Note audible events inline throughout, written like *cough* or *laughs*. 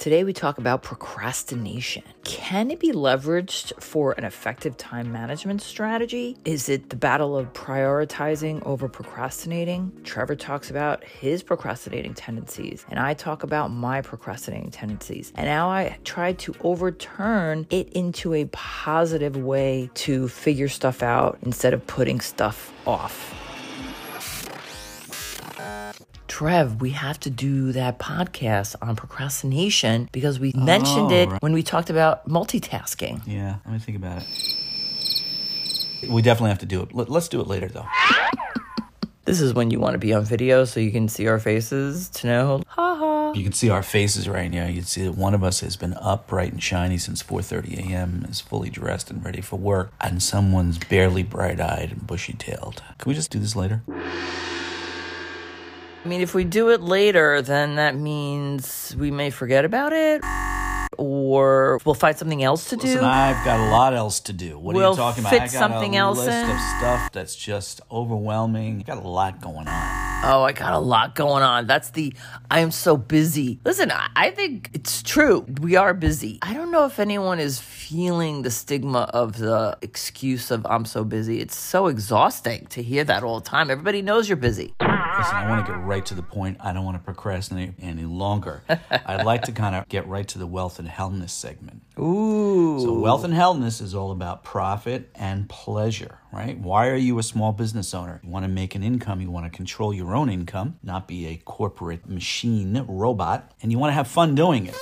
Today we talk about procrastination. Can it be leveraged for an effective time management strategy? Is it the battle of prioritizing over procrastinating? Trevor talks about his procrastinating tendencies, and I talk about my procrastinating tendencies. And now I try to overturn it into a positive way to figure stuff out instead of putting stuff off. Trev, we have to do that podcast on procrastination because we mentioned it oh, right. when we talked about multitasking. Yeah, let me think about it. We definitely have to do it. Let- Let's do it later, though. This is when you want to be on video so you can see our faces to know, ha ha. You can see our faces right now. You can see that one of us has been up bright and shiny since 4:30 a.m. is fully dressed and ready for work, and someone's barely bright-eyed and bushy-tailed. Can we just do this later? I mean, if we do it later, then that means we may forget about it or we'll find something else to do. Listen, I've got a lot else to do. What are We'll you talking about? I got something a else list in. of stuff that's just overwhelming. I got a lot going on. Oh, I got a lot going on. That's the I am so busy. Listen, I think it's true. We are busy. I don't know if anyone is feeling the stigma of the excuse of I'm so busy. It's so exhausting to hear that all the time. Everybody knows you're busy. Listen, I want to get right to the point. I don't want to procrastinate any longer. *laughs* I'd like to kind of get right to the wealth and healthness segment. Ooh. So, wealth and healthness is all about profit and pleasure, right? Why are you a small business owner? You want to make an income, you want to control your own income, not be a corporate machine robot, and you want to have fun doing it.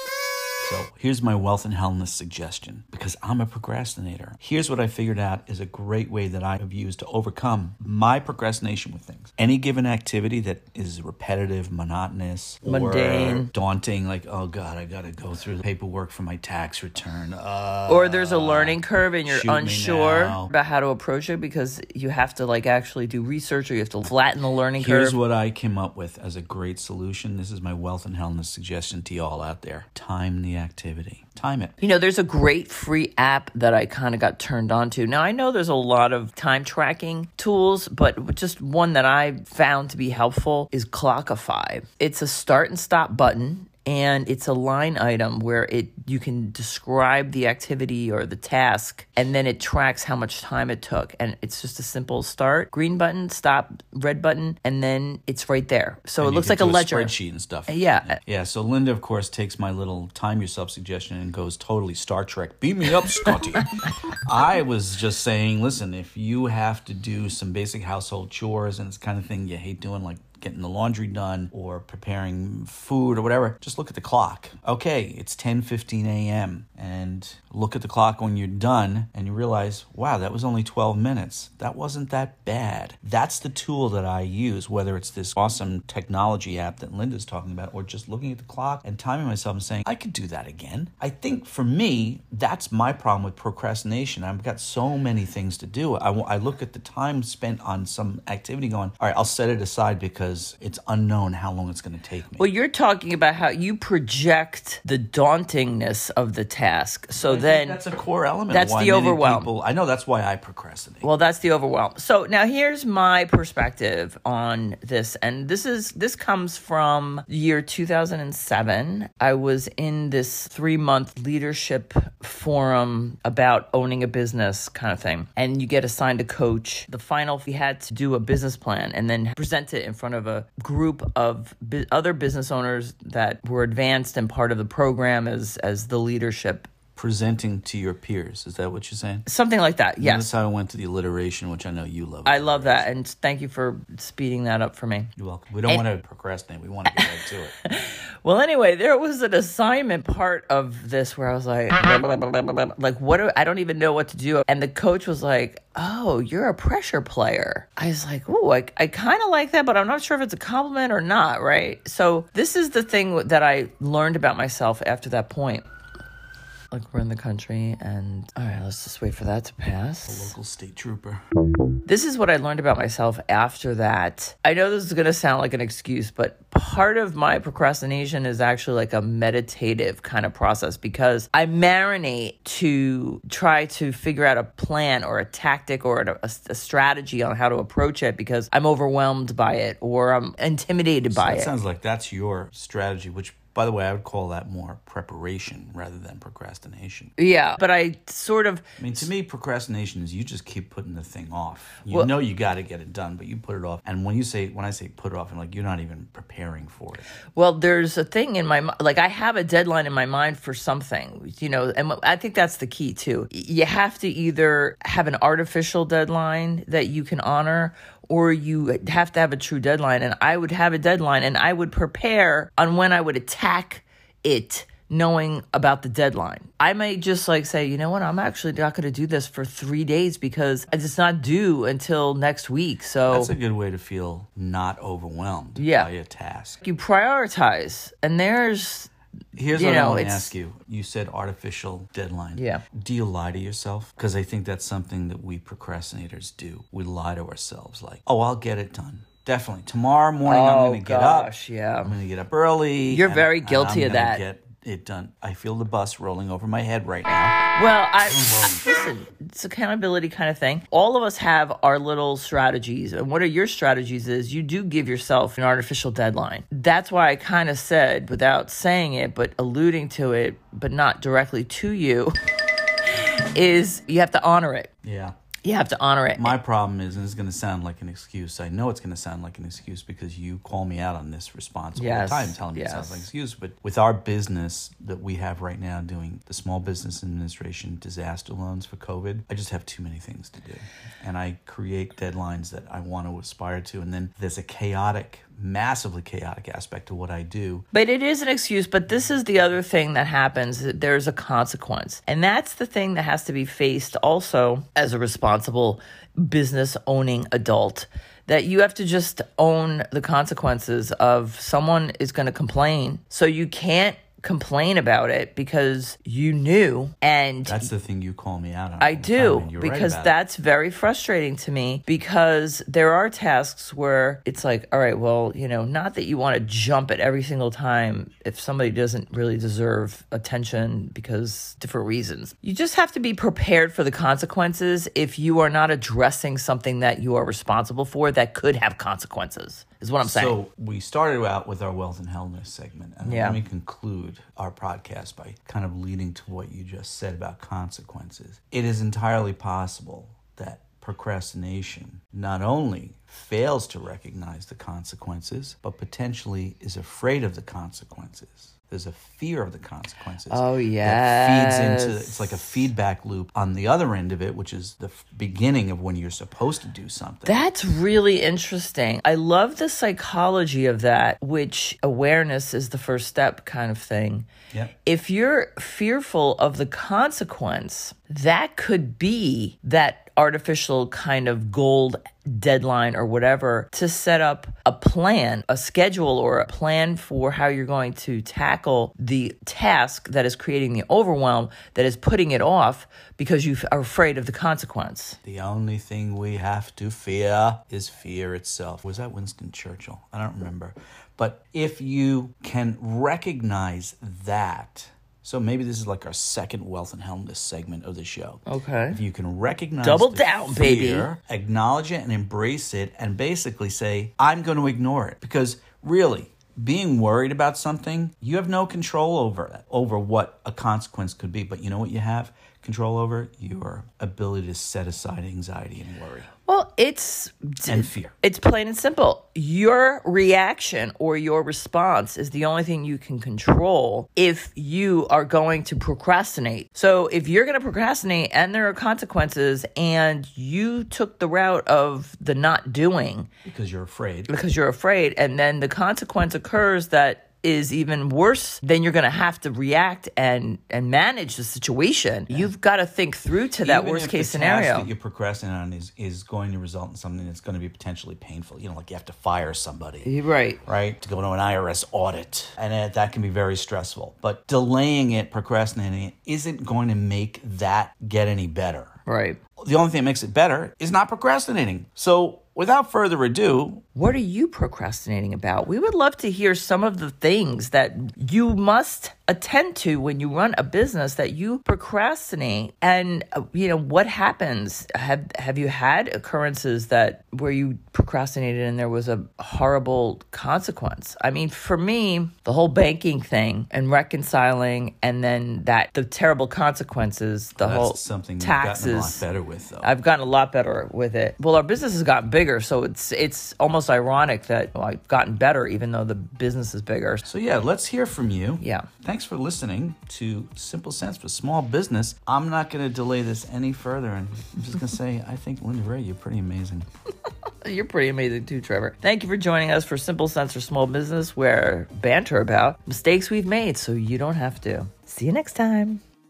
So here's my wealth and healthness suggestion because I'm a procrastinator. Here's what I figured out is a great way that I have used to overcome my procrastination with things. Any given activity that is repetitive, monotonous, or Mundane. daunting, like, oh God, I got to go through the paperwork for my tax return. Uh, or there's a learning curve and you're unsure about how to approach it because you have to like actually do research or you have to flatten the learning Here's curve. Here's what I came up with as a great solution. This is my wealth and healthness suggestion to y'all out there. Time the activity. Time it. You know, there's a great free app that I kind of got turned on to. Now, I know there's a lot of time tracking tools, but just one that I found to be helpful is Clockify. It's a start and stop button. And it's a line item where it you can describe the activity or the task, and then it tracks how much time it took. And it's just a simple start, green button, stop, red button, and then it's right there. So And it looks like a do ledger. spreadsheet and stuff. Yeah. Yeah. So Linda, of course, takes my little time yourself suggestion and goes totally Star Trek. Beam me up, Scotty. *laughs* I was just saying, listen, if you have to do some basic household chores and it's the kind of thing you hate doing, like getting the laundry done or preparing food or whatever, just look at the clock. Okay, it's 10 15 a.m. And look at the clock when you're done and you realize, wow, that was only 12 minutes. That wasn't that bad. That's the tool that I use, whether it's this awesome technology app that Linda's talking about or just looking at the clock and timing myself and saying, I could do that again. I think for me, that's my problem with procrastination. I've got so many things to do. I, I look at the time spent on some activity going, all right, I'll set it aside because it's unknown how long it's going to take me. Well, you're talking about how you project the dauntingness of the task. So I think then that's a core element. that's the overwhelm. People, I know that's why I procrastinate. Well, that's the overwhelm. So now here's my perspective on this, and this is this comes from year 2007. I was in this three month leadership forum about owning a business kind of thing, and you get assigned a coach. The final, we had to do a business plan and then present it in front of a group of bu- other business owners that were advanced and part of the program as as the leadership. Presenting to your peers. Is that what you're saying? Something like that. Yes. That's how I went to the alliteration, which I know you love. I love that, and thank you for speeding that up for me. You're welcome. We don't want to procrastinate. We want to get right to it. *laughs* Well, anyway, there was an assignment part of this where I was like, *laughs* like what? Do, I don't even know what to do. And the coach was like, "Oh, you're a pressure player." I was like, "Oh, I, I kind of like that, but I'm not sure if it's a compliment or not." Right. So this is the thing that I learned about myself after that point. Like we're in the country, and all right, let's just wait for that to pass. A local state trooper. This is what I learned about myself after that. I know this is going to sound like an excuse, but part of my procrastination is actually like a meditative kind of process because I marinate to try to figure out a plan or a tactic or a, a- a strategy on how to approach it because I'm overwhelmed by it or I'm intimidated by That it. sounds like that's your strategy, which, By the way, I would call that more preparation rather than procrastination. Yeah, but I sort of I mean, to me, procrastination is you just keep putting the thing off. You know you got to get it done, but you put it off. And when you say, when I say put it off, I'm like, you're not even preparing for it. Well, there's a thing in my like I have a deadline in my mind for something, you know, and I think that's the key too. You have to either have an artificial deadline that you can honor or you have to have a true deadline and I would have a deadline and I would prepare on when I would attack it knowing about the deadline. I might just like say, you know what, I'm actually not going to do this for 3 days because it's not due until next week. So That's a good way to feel not overwhelmed Yeah. by a task. you prioritize and there's Here's You what know, I want to ask you. You said artificial deadline. Yeah. Do you lie to yourself? Because I think that's something that we procrastinators do. We lie to ourselves like, oh, I'll get it done. Definitely. Tomorrow morning, I'm Oh, going to get up. gosh, yeah. I'm going to get up early. You're and- very guilty I'm of that. Get it done. I feel the bus rolling over my head right now. Well, I *laughs* listen. It's accountability kind of thing. All of us have our little strategies, and what are your strategies? Is you do give yourself an artificial deadline. That's why I kind of said, without saying it, but alluding to it, but not directly to you, *laughs* is you have to honor it. Yeah. You have to honor it. My problem is, and it's going to sound like an excuse. I know it's going to sound like an excuse because you call me out on this response all Yes, the time, telling me it sounds like an excuse. But with our business that we have right now, doing the Small Business Administration disaster loans for COVID, I just have too many things to do, and I create deadlines that I want to aspire to, and then there's a chaotic, massively chaotic aspect to what I do. But it is an excuse. But this is the other thing that happens. There's a consequence. And that's the thing that has to be faced also as a responsible business owning adult. That you have to just own the consequences of someone is going to complain. So you can't complain about it because you knew and That's the thing you call me out on. I do time, right because it. that's very frustrating to me because there are tasks where it's like, all right, well, you know, not that you want to jump at every single time if somebody doesn't really deserve attention because different reasons. You just have to be prepared for the consequences if you are not addressing something that you are responsible for that could have consequences. Is what I'm saying. So we started out with our wealth and wellness segment, and Yeah. let me conclude our podcast by kind of leading to what you just said about consequences. It is entirely possible that procrastination not only fails to recognize the consequences, but potentially is afraid of the consequences. There's a fear of the consequences. Oh, That feeds into it's like a feedback loop on the other end of it, which is the f- beginning of when you're supposed to do something. That's really interesting. I love the psychology of that, which awareness is the first step kind of thing. Yeah. If you're fearful of the consequence, that could be that artificial kind of gold deadline or whatever to set up a plan, a schedule, or a plan for how you're going to tackle the task that is creating the overwhelm, that is putting it off because you are afraid of the consequence. The only thing we have to fear is fear itself. Was that Winston Churchill? I don't remember. But if you can recognize that, so maybe this is like our second wealth and wellness segment of the show. Okay. If you can recognize Double down, baby. acknowledge it and embrace it, and basically say, I'm going to ignore it. Because really, being worried about something, you have no control over that, over what a consequence could be. But you know what you have control over? Your ability to set aside anxiety and worry. Well, it's And fear. It's plain and simple. Your reaction or your response is the only thing you can control if you are going to procrastinate. So, if you're going to procrastinate and there are consequences and you took the route of the not doing Because you're afraid. because you're afraid and then the consequence occurs that is even worse then you're going to have to react and and manage the situation you've got to think through to that Even worst case scenario that you're procrastinating on is, is going to result in something that's going to be potentially painful. You know, like you have to fire somebody. Right right? To go to an IRS audit. And uh, that can be very stressful. But delaying it, procrastinating it, isn't going to make that get any better. right The only thing that makes it better is not procrastinating. So, without further ado, What are you procrastinating about? We would love to hear some of the things that you must attend to when you run a business that you procrastinate and uh, you know what happens have have you had occurrences that where you procrastinated and there was a horrible consequence i mean for me the whole banking thing and reconciling and then that the terrible consequences the That's whole something taxes you've gotten a lot better with, though. I've gotten a lot better with it. Well, our business has gotten bigger, so it's it's almost ironic that well, I've gotten better even though the business is bigger. So yeah, let's hear from you. Yeah. Thanks for listening to Simple Sense for Small Business. I'm not going to delay this any further, and I'm just going to say I think Linda Rey, you're pretty amazing. *laughs* You're pretty amazing too, Trevor. Thank you for joining us for Simple Sense for Small Business, where banter about mistakes we've made so you don't have to. See you next time.